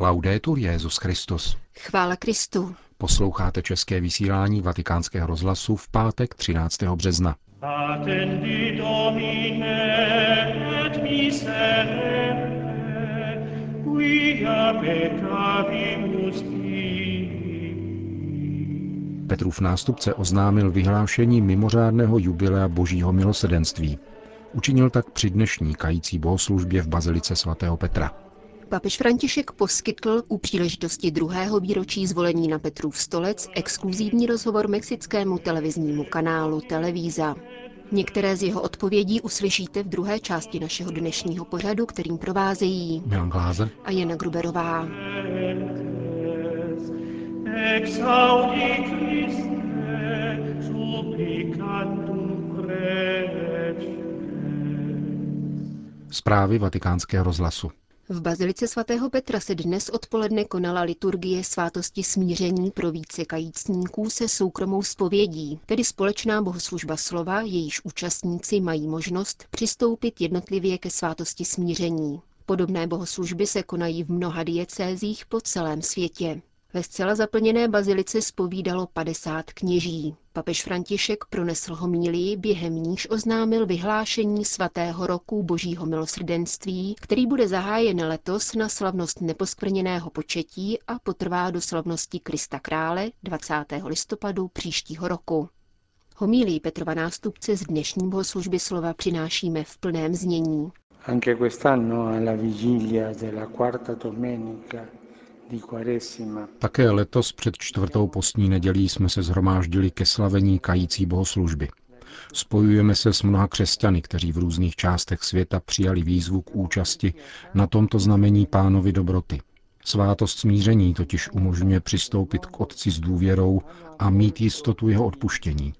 Laudetur Jezus Christus. Chvála Kristu. Posloucháte české vysílání Vatikánského rozhlasu v pátek 13. března. Petrův nástupce oznámil vyhlášení mimořádného jubilea božího milosedenství. Učinil tak při dnešní kající bohoslužbě v Bazilice svatého Petra. Papež František poskytl u příležitosti druhého výročí zvolení na Petrův stolec exkluzivní rozhovor mexickému televiznímu kanálu Televíza. Některé z jeho odpovědí uslyšíte v druhé části našeho dnešního pořadu, kterým provázejí Milan Glázer a Jana Gruberová. Zprávy vatikánského rozhlasu. V Bazilice svatého Petra se dnes odpoledne konala liturgie svátosti smíření pro více kajícníků se soukromou spovědí, tedy společná bohoslužba slova, jejíž účastníci mají možnost přistoupit jednotlivě ke svátosti smíření. Podobné bohoslužby se konají v mnoha diecézích po celém světě. Ve zcela zaplněné bazilice spovídalo 50 kněží. Papež František pronesl homílii, během níž oznámil vyhlášení svatého roku božího milosrdenství, který bude zahájen letos na slavnost neposkvrněného početí a potrvá do slavnosti Krista Krále 20. listopadu příštího roku. Homílii Petrova nástupce z dnešní bohoslužby slova přinášíme v plném znění. Anche quest'anno alla vigilia della quarta domenica také letos před čtvrtou postní nedělí jsme se zhromáždili ke slavení kající bohoslužby. Spojujeme se s mnoha křesťany, kteří v různých částech světa přijali výzvu k účasti na tomto znamení pánovi dobroty. Svátost smíření totiž umožňuje přistoupit k Otci s důvěrou a mít jistotu jeho odpuštění.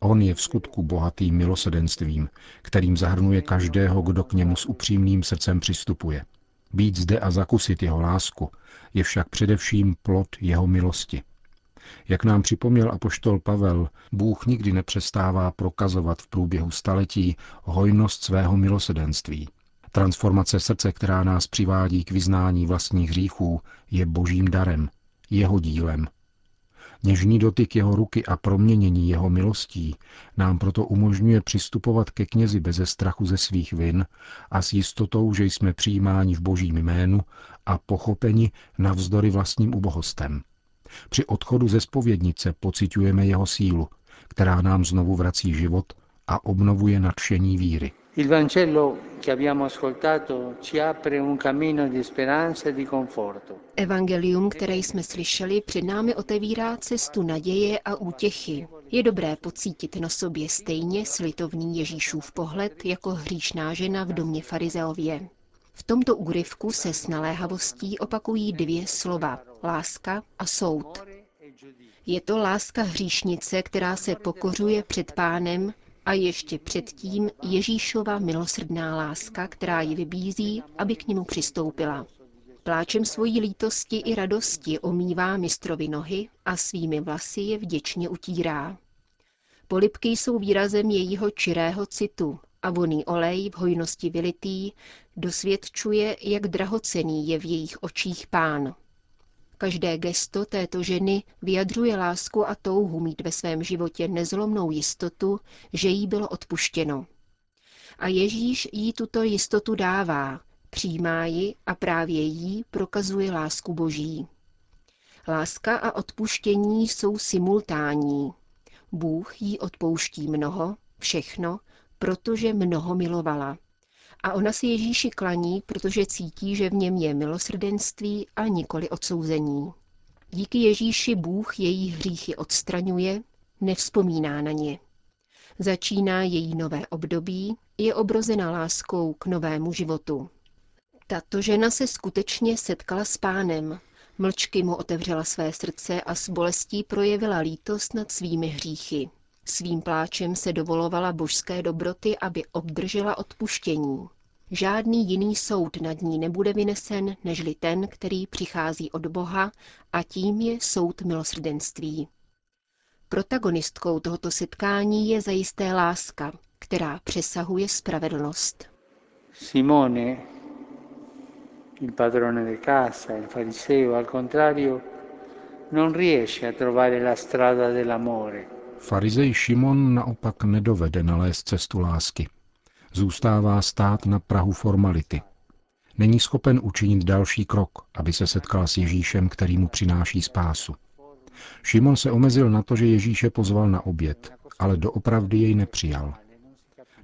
On je v skutku bohatým milosedenstvím, kterým zahrnuje každého, kdo k němu s upřímným srdcem přistupuje. Být zde a zakusit jeho lásku je však především plod jeho milosti. Jak nám připomněl apoštol Pavel, Bůh nikdy nepřestává prokazovat v průběhu staletí hojnost svého milosedenství. Transformace srdce, která nás přivádí k vyznání vlastních hříchů, je božím darem, jeho dílem. Něžný dotyk jeho ruky a proměnění jeho milostí nám proto umožňuje přistupovat ke knězi beze strachu ze svých vin a s jistotou, že jsme přijímáni v božím jménu a pochopeni navzdory vlastním ubohostem. Při odchodu ze spovědnice pociťujeme jeho sílu, která nám znovu vrací život a obnovuje nadšení víry. Il Vangelo che abbiamo ascoltato ci apre un cammino di speranza e di conforto. Evangelium, které jsme slyšeli, před námi otevírá cestu naděje a útěchy. Je dobré pocítit na sobě stejně slitovný Ježíšův pohled jako hříšná žena v domě farizeově. V tomto úryvku se s naléhavostí opakují dvě slova – láska a soud. Je to láska hříšnice, která se pokořuje před pánem a ještě předtím Ježíšova milosrdná láska, která ji vybízí, aby k němu přistoupila. Pláčem svojí lítosti i radosti omývá mistrovi nohy a svými vlasy je vděčně utírá. Polipky jsou výrazem jejího čirého citu a voný olej v hojnosti vylitý dosvědčuje, jak drahocený je v jejich očích pán. Každé gesto této ženy vyjadřuje lásku a touhu mít ve svém životě nezlomnou jistotu, že jí bylo odpuštěno. A Ježíš jí tuto jistotu dává, přijímá ji a právě jí prokazuje lásku Boží. Láska a odpuštění jsou simultánní. Bůh jí odpouští mnoho, všechno, protože mnoho milovala. A ona si Ježíši klaní, protože cítí, že v něm je milosrdenství a nikoli odsouzení. Díky Ježíši Bůh její hříchy odstraňuje, nevzpomíná na ně. Začíná její nové období, je obrozena láskou k novému životu. Tato žena se skutečně setkala s pánem, mlčky mu otevřela své srdce a s bolestí projevila lítost nad svými hříchy. Svým pláčem se dovolovala božské dobroty, aby obdržela odpuštění. Žádný jiný soud nad ní nebude vynesen, nežli ten, který přichází od Boha, a tím je soud milosrdenství. Protagonistkou tohoto setkání je zajisté láska, která přesahuje spravedlnost. Simone, Il padrone di casa, il fariseo, al contrario, non riesce a trovare la strada dell'amore. Farizej Šimon naopak nedovede nalézt cestu lásky. Zůstává stát na Prahu formality. Není schopen učinit další krok, aby se setkal s Ježíšem, který mu přináší spásu. Šimon se omezil na to, že Ježíše pozval na oběd, ale doopravdy jej nepřijal.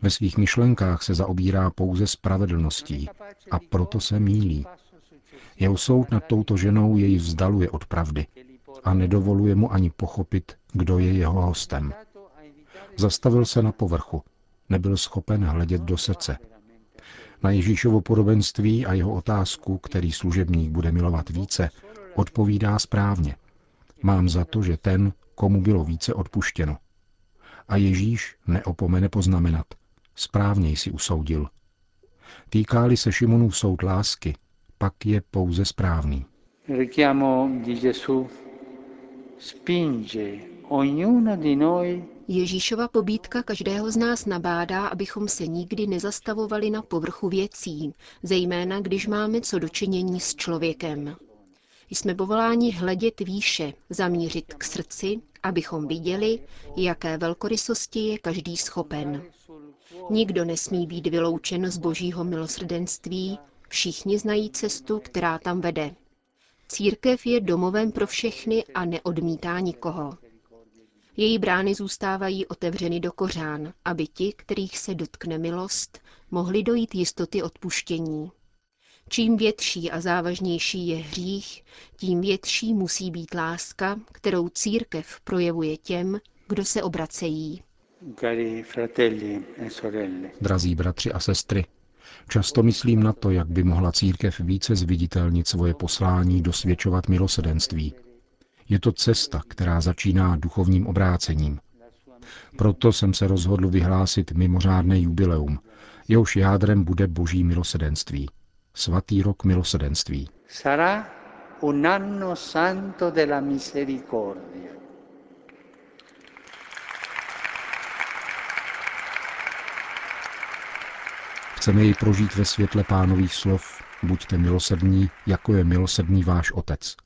Ve svých myšlenkách se zaobírá pouze spravedlností a proto se mílí. Jeho soud nad touto ženou jej vzdaluje od pravdy a nedovoluje mu ani pochopit, kdo je jeho hostem. Zastavil se na povrchu, nebyl schopen hledět do srdce. Na Ježíšovo podobenství a jeho otázku, který služebník bude milovat více, odpovídá správně. Mám za to, že ten, komu bylo více odpuštěno. A Ježíš neopomene poznamenat. Správně si usoudil. Týkáli se Šimonův soud lásky, pak je pouze správný. Richiamo di spinge ognuno di noi Ježíšova pobídka každého z nás nabádá, abychom se nikdy nezastavovali na povrchu věcí, zejména když máme co dočinění s člověkem. Jsme povoláni hledět výše, zamířit k srdci, abychom viděli, jaké velkorysosti je každý schopen. Nikdo nesmí být vyloučen z božího milosrdenství, všichni znají cestu, která tam vede. Církev je domovem pro všechny a neodmítá nikoho. Její brány zůstávají otevřeny do kořán, aby ti, kterých se dotkne milost, mohli dojít jistoty odpuštění. Čím větší a závažnější je hřích, tím větší musí být láska, kterou církev projevuje těm, kdo se obracejí. Cari fratelli e sorelle, Drazí bratři a sestry, často myslím na to, jak by mohla církev více zviditelnit svoje poslání dosvědčovat milosedenství. Je to cesta, která začíná duchovním obrácením. Proto jsem se rozhodl vyhlásit mimořádné jubileum. Jehož jádrem bude boží milosedenství. Svatý rok milosedenství. sarà un anno santo della misericordia. Chceme jej prožít ve světle pánových slov. Buďte milosrdní, jako je milosrdný váš otec.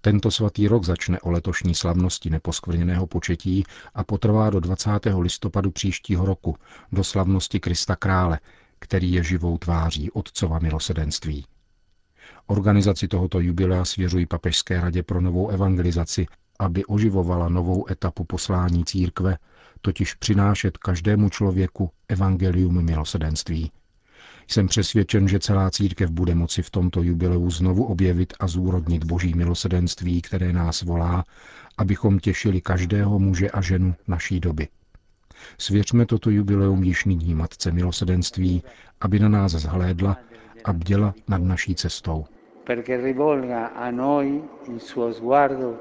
Tento svatý rok začne o letošní slavnosti neposkvrněného početí a potrvá do 20. listopadu příštího roku, do slavnosti Krista Krále, který je živou tváří Otcova milosedenství. Organizaci tohoto jubilea svěřují Papežské radě pro novou evangelizaci, aby oživovala novou etapu poslání církve, totiž přinášet každému člověku evangelium milosedenství. Jsem přesvědčen, že celá církev bude moci v tomto jubileu znovu objevit a zúrodnit boží milosedenství, které nás volá, abychom těšili každého muže a ženu naší doby. Svěřme toto jubileum již nyní Matce milosedenství, aby na nás zhlédla a bděla nad naší cestou. perché rivolga a noi suo sguardo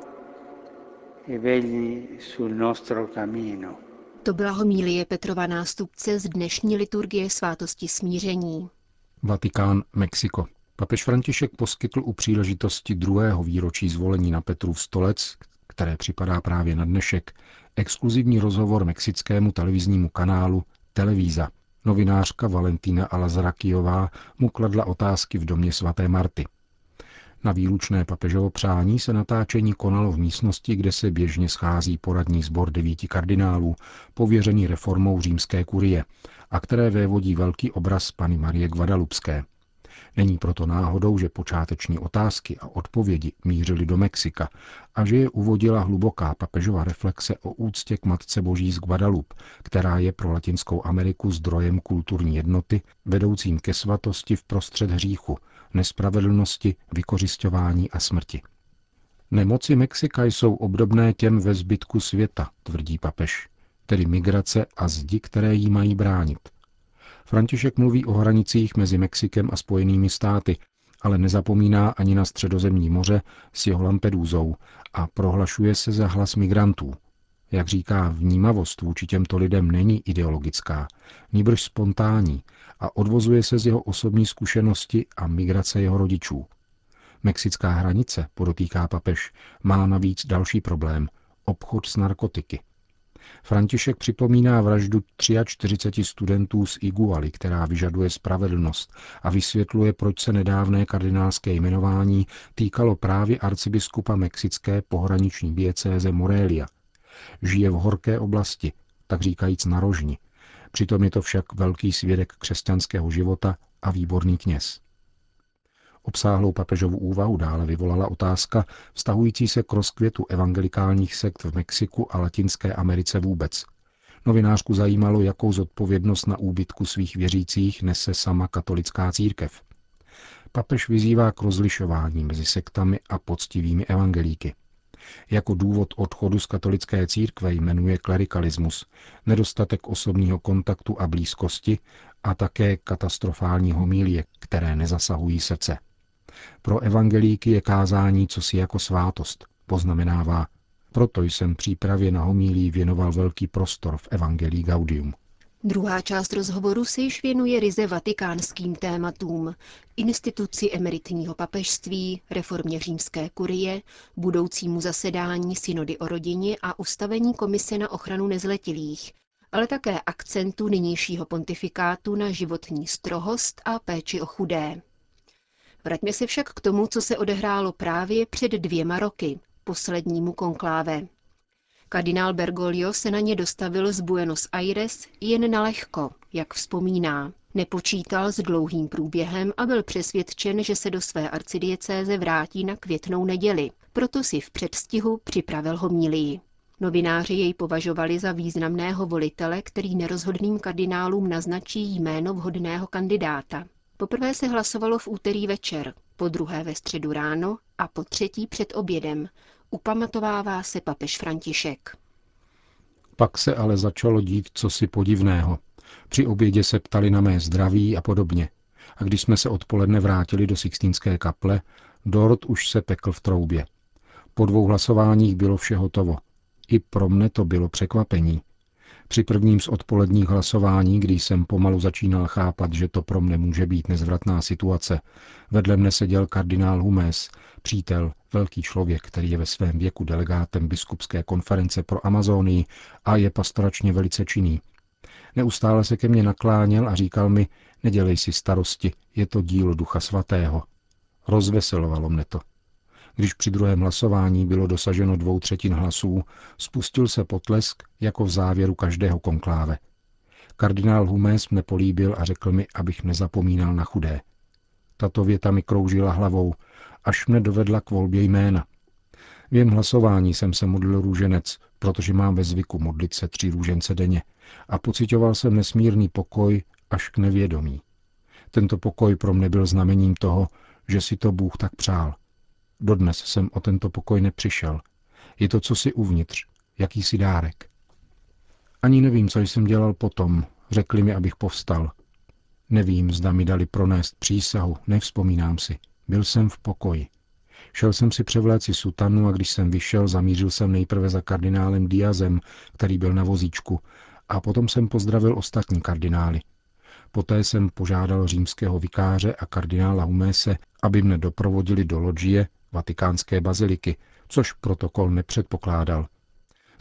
e sul nostro cammino. To byla homílie Petrova nástupce z dnešní liturgie svátosti smíření. Vatikán, Mexiko. Papež František poskytl u příležitosti druhého výročí zvolení na Petrův stolec, které připadá právě na dnešek, exkluzivní rozhovor mexickému televiznímu kanálu Televíza. Novinářka Valentína Alazrakijová mu kladla otázky v domě svaté Marty. Na výlučné papežovo přání se natáčení konalo v místnosti, kde se běžně schází poradní sbor devíti kardinálů, pověřený reformou římské kurie, a které vévodí velký obraz Pany Marie Guadalupské. Není proto náhodou, že počáteční otázky a odpovědi mířily do Mexika a že je uvodila hluboká papežova reflexe o úctě k Matce Boží z Guadalupe, která je pro Latinskou Ameriku zdrojem kulturní jednoty, vedoucím ke svatosti v prostřed hříchu, nespravedlnosti, vykořišťování a smrti. Nemoci Mexika jsou obdobné těm ve zbytku světa, tvrdí papež, tedy migrace a zdi, které jí mají bránit. František mluví o hranicích mezi Mexikem a Spojenými státy, ale nezapomíná ani na středozemní moře s jeho Lampedúzou a prohlašuje se za hlas migrantů. Jak říká, vnímavost vůči těmto lidem není ideologická, níbrž spontánní a odvozuje se z jeho osobní zkušenosti a migrace jeho rodičů. Mexická hranice, podotýká papež, má navíc další problém – obchod s narkotiky. František připomíná vraždu 43 studentů z Igualy, která vyžaduje spravedlnost a vysvětluje, proč se nedávné kardinálské jmenování týkalo právě arcibiskupa mexické pohraniční diecéze Morelia. Žije v horké oblasti, tak říkajíc na rožni. Přitom je to však velký svědek křesťanského života a výborný kněz. Obsáhlou papežovu úvahu dále vyvolala otázka vztahující se k rozkvětu evangelikálních sekt v Mexiku a Latinské Americe vůbec. Novinářku zajímalo, jakou zodpovědnost na úbytku svých věřících nese sama katolická církev. Papež vyzývá k rozlišování mezi sektami a poctivými evangelíky. Jako důvod odchodu z katolické církve jmenuje klerikalismus, nedostatek osobního kontaktu a blízkosti a také katastrofální homílie, které nezasahují srdce. Pro evangelíky je kázání cosi jako svátost, poznamenává. Proto jsem přípravě na homílí věnoval velký prostor v Evangelii Gaudium. Druhá část rozhovoru se již věnuje ryze vatikánským tématům, instituci emeritního papežství, reformě římské kurie, budoucímu zasedání synody o rodině a ustavení komise na ochranu nezletilých, ale také akcentu nynějšího pontifikátu na životní strohost a péči o chudé. Vraťme se však k tomu, co se odehrálo právě před dvěma roky, poslednímu konkláve. Kardinál Bergoglio se na ně dostavil z Buenos Aires jen na lehko, jak vzpomíná. Nepočítal s dlouhým průběhem a byl přesvědčen, že se do své arcidiecéze vrátí na květnou neděli, proto si v předstihu připravil homílii. Novináři jej považovali za významného volitele, který nerozhodným kardinálům naznačí jméno vhodného kandidáta. Poprvé se hlasovalo v úterý večer, po druhé ve středu ráno a po třetí před obědem, upamatovává se papež František. Pak se ale začalo dít cosi podivného. Při obědě se ptali na mé zdraví a podobně. A když jsme se odpoledne vrátili do Sixtínské kaple, dort už se pekl v troubě. Po dvou hlasováních bylo vše hotovo. I pro mne to bylo překvapení. Při prvním z odpoledních hlasování, když jsem pomalu začínal chápat, že to pro mne může být nezvratná situace, vedle mne seděl kardinál Humes, přítel, velký člověk, který je ve svém věku delegátem biskupské konference pro Amazonii a je pastoračně velice činný. Neustále se ke mně nakláněl a říkal mi, nedělej si starosti, je to dílo Ducha Svatého. Rozveselovalo mne to. Když při druhém hlasování bylo dosaženo dvou třetin hlasů, spustil se potlesk jako v závěru každého konkláve. Kardinál Humés mne políbil a řekl mi, abych nezapomínal na chudé. Tato věta mi kroužila hlavou, až mne dovedla k volbě jména. Věm hlasování jsem se modlil růženec, protože mám ve zvyku modlit se tři růžence denně a pocitoval jsem nesmírný pokoj až k nevědomí. Tento pokoj pro mne byl znamením toho, že si to Bůh tak přál. Dodnes jsem o tento pokoj nepřišel. Je to cosi uvnitř, jakýsi dárek. Ani nevím, co jsem dělal potom. Řekli mi, abych povstal. Nevím, zda mi dali pronést přísahu, nevzpomínám si. Byl jsem v pokoji. Šel jsem si převléci sutanu a když jsem vyšel, zamířil jsem nejprve za kardinálem Diazem, který byl na vozíčku, a potom jsem pozdravil ostatní kardinály. Poté jsem požádal římského vikáře a kardinála Humése, aby mne doprovodili do loďie, vatikánské baziliky, což protokol nepředpokládal.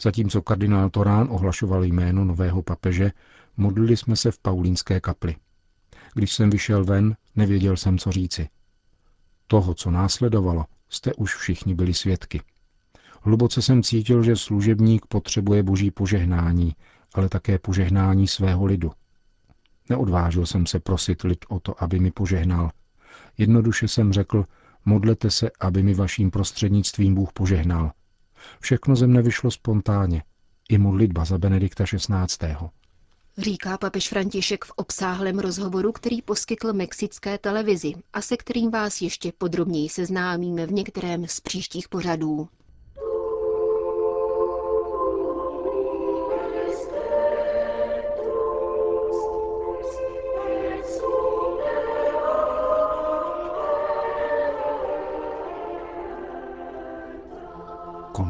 Zatímco kardinál Torán ohlašoval jméno nového papeže, modlili jsme se v Paulínské kapli. Když jsem vyšel ven, nevěděl jsem, co říci. Toho, co následovalo, jste už všichni byli svědky. Hluboce jsem cítil, že služebník potřebuje boží požehnání, ale také požehnání svého lidu. Neodvážil jsem se prosit lid o to, aby mi požehnal. Jednoduše jsem řekl, modlete se, aby mi vaším prostřednictvím Bůh požehnal. Všechno ze mne vyšlo spontánně, i modlitba za Benedikta XVI. Říká papež František v obsáhlém rozhovoru, který poskytl mexické televizi a se kterým vás ještě podrobněji seznámíme v některém z příštích pořadů.